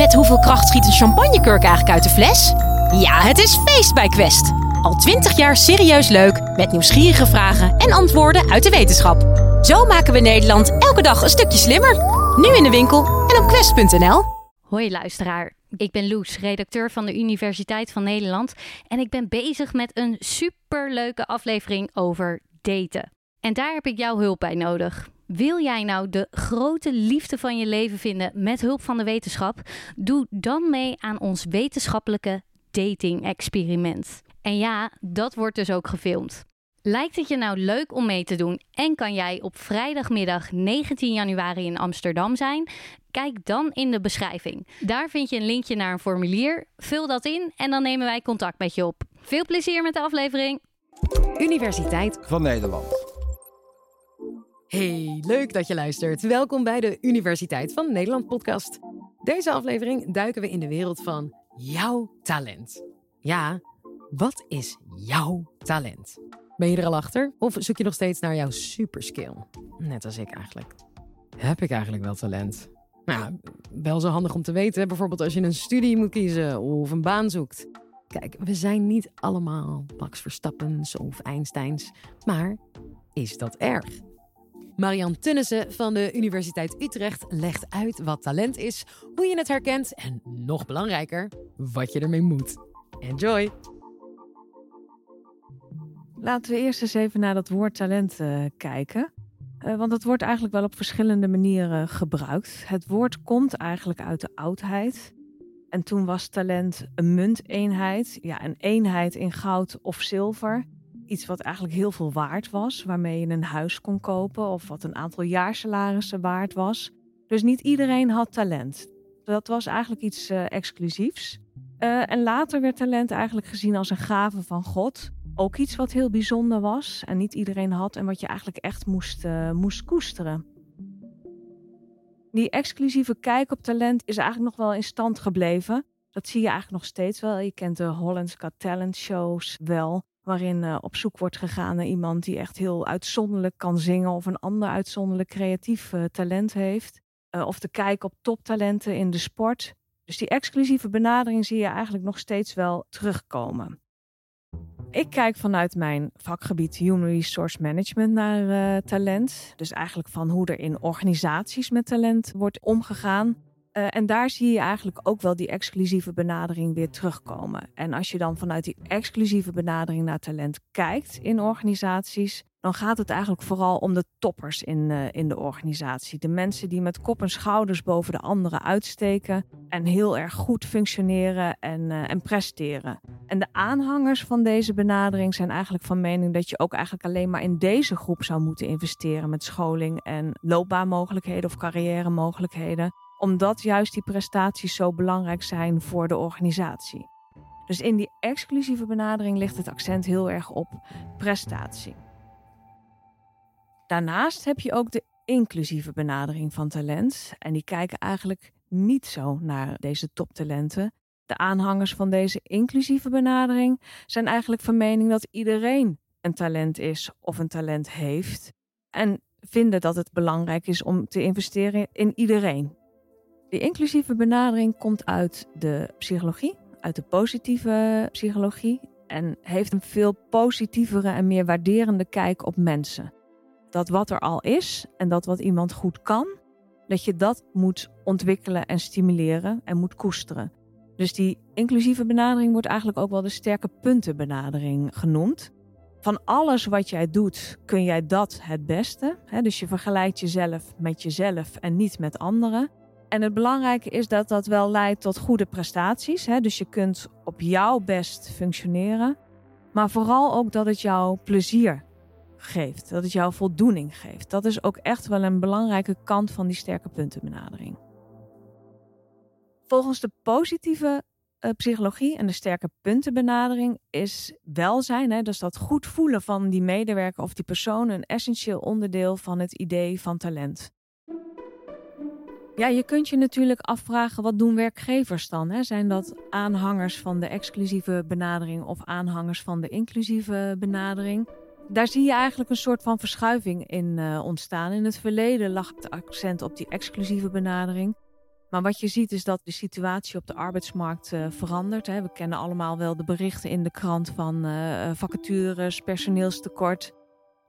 Met hoeveel kracht schiet een champagnekurk eigenlijk uit de fles? Ja, het is feest bij Quest. Al twintig jaar serieus leuk, met nieuwsgierige vragen en antwoorden uit de wetenschap. Zo maken we Nederland elke dag een stukje slimmer. Nu in de winkel en op quest.nl. Hoi luisteraar, ik ben Loes, redacteur van de Universiteit van Nederland en ik ben bezig met een superleuke aflevering over daten. En daar heb ik jouw hulp bij nodig. Wil jij nou de grote liefde van je leven vinden met hulp van de wetenschap? Doe dan mee aan ons wetenschappelijke dating-experiment. En ja, dat wordt dus ook gefilmd. Lijkt het je nou leuk om mee te doen en kan jij op vrijdagmiddag 19 januari in Amsterdam zijn? Kijk dan in de beschrijving. Daar vind je een linkje naar een formulier. Vul dat in en dan nemen wij contact met je op. Veel plezier met de aflevering. Universiteit van Nederland. Hey, leuk dat je luistert. Welkom bij de Universiteit van Nederland podcast. Deze aflevering duiken we in de wereld van jouw talent. Ja, wat is jouw talent? Ben je er al achter? Of zoek je nog steeds naar jouw superskill? Net als ik eigenlijk. Heb ik eigenlijk wel talent? Nou, wel zo handig om te weten, bijvoorbeeld als je een studie moet kiezen of een baan zoekt. Kijk, we zijn niet allemaal Max Verstappens of Einsteins, maar is dat erg? Marian Tunnissen van de Universiteit Utrecht legt uit wat talent is, hoe je het herkent en nog belangrijker, wat je ermee moet. Enjoy! Laten we eerst eens even naar dat woord talent uh, kijken. Uh, want het wordt eigenlijk wel op verschillende manieren gebruikt. Het woord komt eigenlijk uit de oudheid. En toen was talent een munteenheid, ja, een eenheid in goud of zilver iets wat eigenlijk heel veel waard was, waarmee je een huis kon kopen of wat een aantal jaarsalarissen waard was. Dus niet iedereen had talent. Dat was eigenlijk iets uh, exclusiefs. Uh, en later werd talent eigenlijk gezien als een gave van God. Ook iets wat heel bijzonder was en niet iedereen had en wat je eigenlijk echt moest, uh, moest koesteren. Die exclusieve kijk op talent is eigenlijk nog wel in stand gebleven. Dat zie je eigenlijk nog steeds wel. Je kent de Holland's Got Talent shows wel waarin uh, op zoek wordt gegaan naar iemand die echt heel uitzonderlijk kan zingen of een ander uitzonderlijk creatief uh, talent heeft. Uh, of te kijken op toptalenten in de sport. Dus die exclusieve benadering zie je eigenlijk nog steeds wel terugkomen. Ik kijk vanuit mijn vakgebied Human Resource Management naar talent. Dus eigenlijk van hoe er in organisaties met talent wordt omgegaan. Uh, en daar zie je eigenlijk ook wel die exclusieve benadering weer terugkomen. En als je dan vanuit die exclusieve benadering naar talent kijkt in organisaties, dan gaat het eigenlijk vooral om de toppers in, uh, in de organisatie. De mensen die met kop en schouders boven de anderen uitsteken en heel erg goed functioneren en, uh, en presteren. En de aanhangers van deze benadering zijn eigenlijk van mening dat je ook eigenlijk alleen maar in deze groep zou moeten investeren met scholing en loopbaanmogelijkheden of carrière mogelijkheden omdat juist die prestaties zo belangrijk zijn voor de organisatie. Dus in die exclusieve benadering ligt het accent heel erg op prestatie. Daarnaast heb je ook de inclusieve benadering van talent. En die kijken eigenlijk niet zo naar deze toptalenten. De aanhangers van deze inclusieve benadering zijn eigenlijk van mening dat iedereen een talent is of een talent heeft. En vinden dat het belangrijk is om te investeren in iedereen. De inclusieve benadering komt uit de psychologie, uit de positieve psychologie en heeft een veel positievere en meer waarderende kijk op mensen. Dat wat er al is en dat wat iemand goed kan, dat je dat moet ontwikkelen en stimuleren en moet koesteren. Dus die inclusieve benadering wordt eigenlijk ook wel de sterke puntenbenadering genoemd. Van alles wat jij doet, kun jij dat het beste. Dus je vergelijkt jezelf met jezelf en niet met anderen. En het belangrijke is dat dat wel leidt tot goede prestaties. Hè? Dus je kunt op jouw best functioneren. Maar vooral ook dat het jou plezier geeft. Dat het jou voldoening geeft. Dat is ook echt wel een belangrijke kant van die sterke puntenbenadering. Volgens de positieve uh, psychologie en de sterke puntenbenadering is welzijn, hè, dus dat goed voelen van die medewerker of die persoon, een essentieel onderdeel van het idee van talent. Ja, je kunt je natuurlijk afvragen, wat doen werkgevers dan? Hè? Zijn dat aanhangers van de exclusieve benadering of aanhangers van de inclusieve benadering? Daar zie je eigenlijk een soort van verschuiving in uh, ontstaan. In het verleden lag het accent op die exclusieve benadering. Maar wat je ziet is dat de situatie op de arbeidsmarkt uh, verandert. Hè. We kennen allemaal wel de berichten in de krant van uh, vacatures, personeelstekort.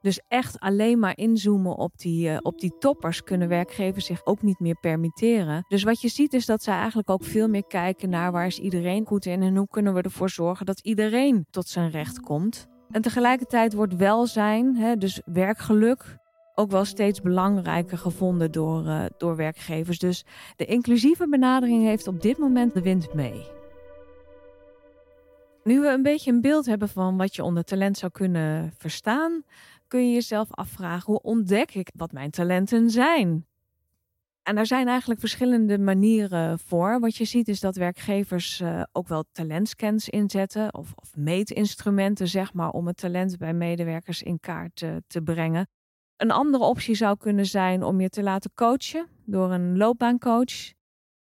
Dus echt alleen maar inzoomen op die, uh, op die toppers kunnen werkgevers zich ook niet meer permitteren. Dus wat je ziet is dat zij eigenlijk ook veel meer kijken naar waar is iedereen goed in en hoe kunnen we ervoor zorgen dat iedereen tot zijn recht komt. En tegelijkertijd wordt welzijn, hè, dus werkgeluk, ook wel steeds belangrijker gevonden door, uh, door werkgevers. Dus de inclusieve benadering heeft op dit moment de wind mee. Nu we een beetje een beeld hebben van wat je onder talent zou kunnen verstaan, kun je jezelf afvragen: hoe ontdek ik wat mijn talenten zijn? En daar zijn eigenlijk verschillende manieren voor. Wat je ziet is dat werkgevers uh, ook wel talentscans inzetten of, of, meetinstrumenten, zeg maar, om het talent bij medewerkers in kaart uh, te brengen. Een andere optie zou kunnen zijn om je te laten coachen door een loopbaancoach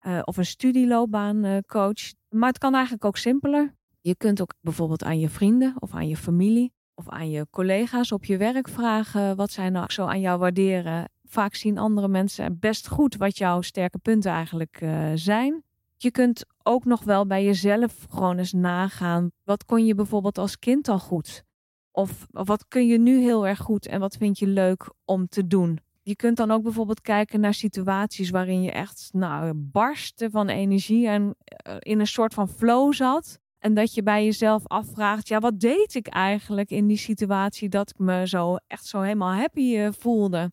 uh, of een studieloopbaancoach. Maar het kan eigenlijk ook simpeler. Je kunt ook bijvoorbeeld aan je vrienden of aan je familie of aan je collega's op je werk vragen wat zij nou zo aan jou waarderen. Vaak zien andere mensen best goed wat jouw sterke punten eigenlijk uh, zijn. Je kunt ook nog wel bij jezelf gewoon eens nagaan. Wat kon je bijvoorbeeld als kind al goed? Of, wat kun je nu heel erg goed en wat vind je leuk om te doen? Je kunt dan ook bijvoorbeeld kijken naar situaties waarin je echt nou, barstte van energie en uh, in een soort van flow zat. En dat je bij jezelf afvraagt, ja, wat deed ik eigenlijk in die situatie dat ik me zo echt zo helemaal happy uh, voelde?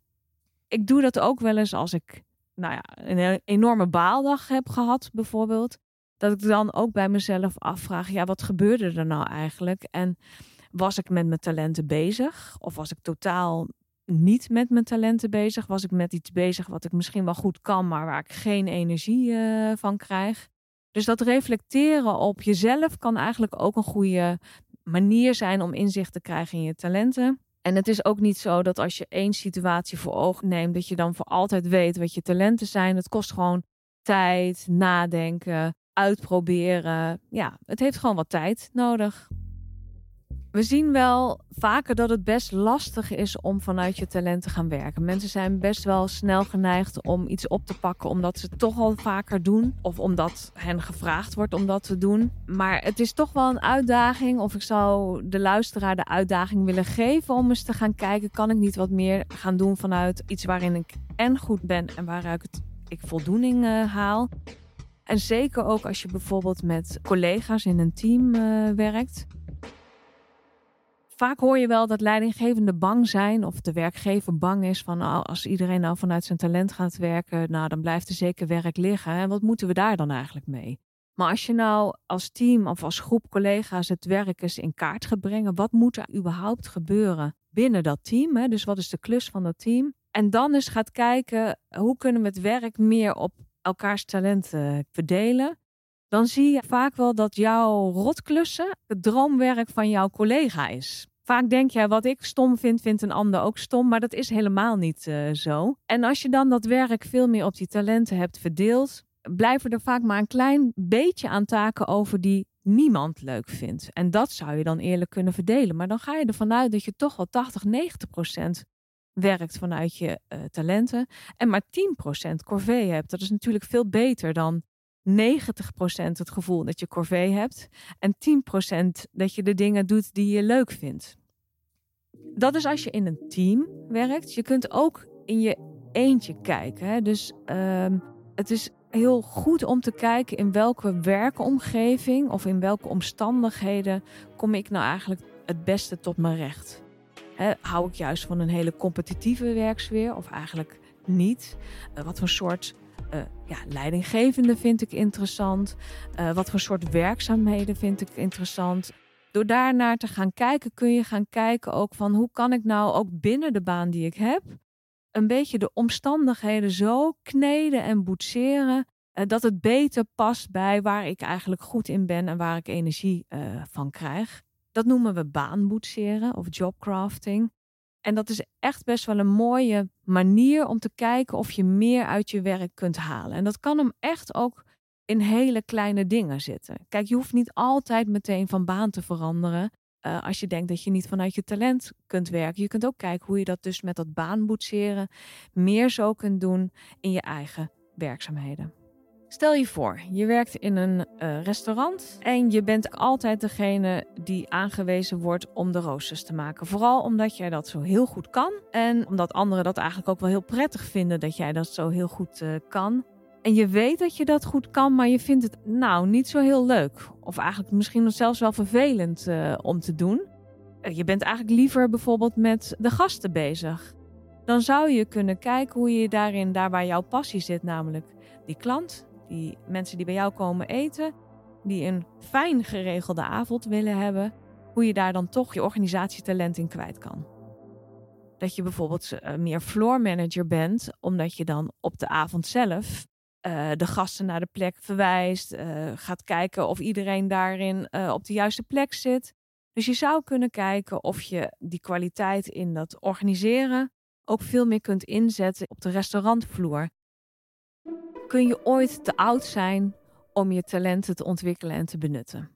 Ik doe dat ook wel eens als ik, nou ja, een enorme baaldag heb gehad, bijvoorbeeld. Dat ik dan ook bij mezelf afvraag, ja, wat gebeurde er nou eigenlijk? En was ik met mijn talenten bezig? Of was ik totaal niet met mijn talenten bezig? Was ik met iets bezig wat ik misschien wel goed kan, maar waar ik geen energie uh, van krijg? Dus dat reflecteren op jezelf kan eigenlijk ook een goede manier zijn om inzicht te krijgen in je talenten. En het is ook niet zo dat als je één situatie voor ogen neemt, dat je dan voor altijd weet wat je talenten zijn. Het kost gewoon tijd, nadenken, uitproberen. Ja, het heeft gewoon wat tijd nodig. We zien wel vaker dat het best lastig is om vanuit je talent te gaan werken. Mensen zijn best wel snel geneigd om iets op te pakken omdat ze het toch al vaker doen. Of omdat hen gevraagd wordt om dat te doen. Maar het is toch wel een uitdaging. Of ik zou de luisteraar de uitdaging willen geven om eens te gaan kijken. Kan ik niet wat meer gaan doen vanuit iets waarin ik en goed ben en waaruit ik voldoening uh, haal. En zeker ook als je bijvoorbeeld met collega's in een team uh, werkt Vaak hoor je wel dat leidinggevenden bang zijn of de werkgever bang is van oh, als iedereen nou vanuit zijn talent gaat werken, nou dan blijft er zeker werk liggen. En wat moeten we daar dan eigenlijk mee? Maar als je nou als team of als groep collega's het werk eens in kaart gaat brengen, wat moet er überhaupt gebeuren binnen dat team? Hè? Dus wat is de klus van dat team? En dan eens gaat kijken hoe kunnen we het werk meer op elkaars talenten verdelen dan zie je vaak wel dat jouw rotklussen het droomwerk van jouw collega is. Vaak denk je, wat ik stom vind, vindt een ander ook stom, maar dat is helemaal niet uh, zo. En als je dan dat werk veel meer op die talenten hebt verdeeld, blijven er vaak maar een klein beetje aan taken over die niemand leuk vindt. En dat zou je dan eerlijk kunnen verdelen. Maar dan ga je ervan uit dat je toch wel 80, 90 procent werkt vanuit je uh, talenten en maar 10% corvée hebt. Dat is natuurlijk veel beter dan 90% het gevoel dat je corvée hebt en 10% dat je de dingen doet die je leuk vindt. Dat is als je in een team werkt. Je kunt ook in je eentje kijken. Hè? Dus um, het is heel goed om te kijken in welke werkomgeving of in welke omstandigheden kom ik nou eigenlijk het beste tot mijn recht. He, hou ik juist van een hele competitieve werksfeer of eigenlijk niet? Uh, wat voor soort uh, ja, leidinggevende vind ik interessant. Uh, wat voor soort werkzaamheden vind ik interessant. Door daarnaar te gaan kijken, kun je gaan kijken ook van hoe kan ik nou ook binnen de baan die ik heb, een beetje de omstandigheden zo kneden en boetseren. Uh, dat het beter past bij waar ik eigenlijk goed in ben en waar ik energie van krijg. Dat noemen we baanboetseren of jobcrafting. En dat is echt best wel een mooie manier om te kijken of je meer uit je werk kunt halen. En dat kan hem echt ook in hele kleine dingen zitten. Kijk, je hoeft niet altijd meteen van baan te veranderen. Uh, als je denkt dat je niet vanuit je talent kunt werken. Je kunt ook kijken hoe je dat dus met dat baanboetseren meer zo kunt doen in je eigen werkzaamheden. Stel je voor, je werkt in een uh, restaurant en je bent altijd degene die aangewezen wordt om de roosters te maken. Vooral omdat jij dat zo heel goed kan en omdat anderen dat eigenlijk ook wel heel prettig vinden dat jij dat zo heel goed uh, kan. En je weet dat je dat goed kan, maar je vindt het nou niet zo heel leuk. Of eigenlijk misschien zelfs wel vervelend uh, om te doen. je bent eigenlijk liever bijvoorbeeld met de gasten bezig. Dan zou je kunnen kijken hoe je daarin, daar waar jouw passie zit, namelijk die klant, die mensen die bij jou komen eten, die een fijn geregelde avond willen hebben, hoe je daar dan toch je organisatietalent in kwijt kan. Dat je bijvoorbeeld uh, meer floor manager bent, omdat je dan op de avond zelf uh, de gasten naar de plek verwijst, uh, gaat kijken of iedereen daarin op de juiste plek zit. Dus je zou kunnen kijken of je die kwaliteit in dat organiseren ook veel meer kunt inzetten op de restaurantvloer. Kun je ooit te oud zijn om je talenten te ontwikkelen en te benutten?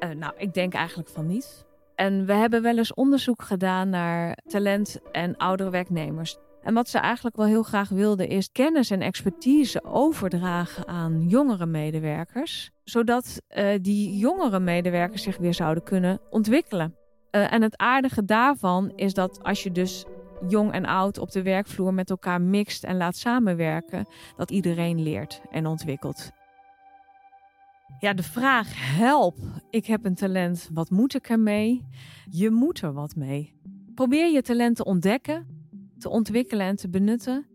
Uh, nou, ik denk eigenlijk van niet. En we hebben wel eens onderzoek gedaan naar talent en oudere werknemers. En wat ze eigenlijk wel heel graag wilden is kennis en expertise overdragen aan jongere medewerkers, zodat uh, die jongere medewerkers zich weer zouden kunnen ontwikkelen. Uh, en het aardige daarvan is dat als je dus jong en oud op de werkvloer met elkaar mixt en laat samenwerken, dat iedereen leert en ontwikkelt. Ja, de vraag: help, ik heb een talent, wat moet ik ermee? Je moet er wat mee. Probeer je talent te ontdekken, te ontwikkelen en te benutten.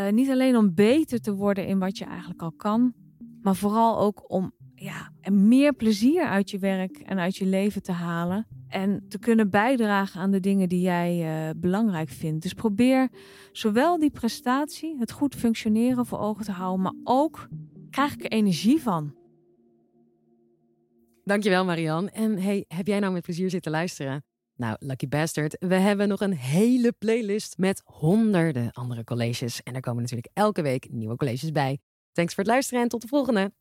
Uh, niet alleen om beter te worden in wat je eigenlijk al kan, maar vooral ook om ja, meer plezier uit je werk en uit je leven te halen. En te kunnen bijdragen aan de dingen die jij uh, belangrijk vindt. Dus probeer zowel die prestatie, het goed functioneren voor ogen te houden, maar ook krijg ik er energie van. Dankjewel Marian. En hey, heb jij nou met plezier zitten luisteren? Nou, lucky bastard, we hebben nog een hele playlist met honderden andere colleges. En er komen natuurlijk elke week nieuwe colleges bij. Thanks voor het luisteren en tot de volgende.